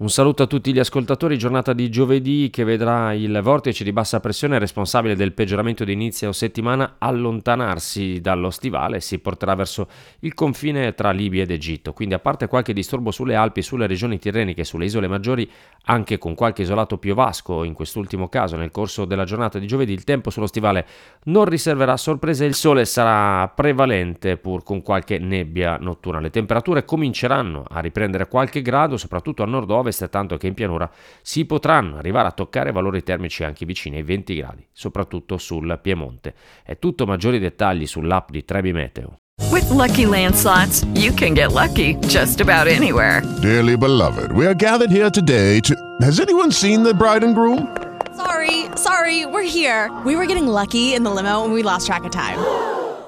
Un saluto a tutti gli ascoltatori, giornata di giovedì che vedrà il vortice di bassa pressione responsabile del peggioramento di inizio settimana allontanarsi dallo stivale e si porterà verso il confine tra Libia ed Egitto. Quindi a parte qualche disturbo sulle Alpi, sulle regioni tirreniche, sulle isole maggiori, anche con qualche isolato piovasco, in quest'ultimo caso nel corso della giornata di giovedì, il tempo sullo stivale non riserverà sorprese, il sole sarà prevalente pur con qualche nebbia notturna. Le temperature cominceranno a riprendere qualche grado, soprattutto a nord-ovest ovest, tanto che in pianura si potranno arrivare a toccare valori termici anche vicini ai 20 gradi, soprattutto sul Piemonte. È tutto maggiori dettagli sull'app di Trebi Meteo. With lucky landslots, you can get lucky just about anywhere. Dearly beloved, we are gathered here today to. Has anyone seen the bride and groom? Sorry, sorry, we're here. We were getting lucky in the limo and we lost track of time.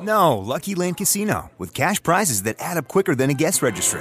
No, Lucky Land Casino, with cash prizes that add up quicker than a guest registry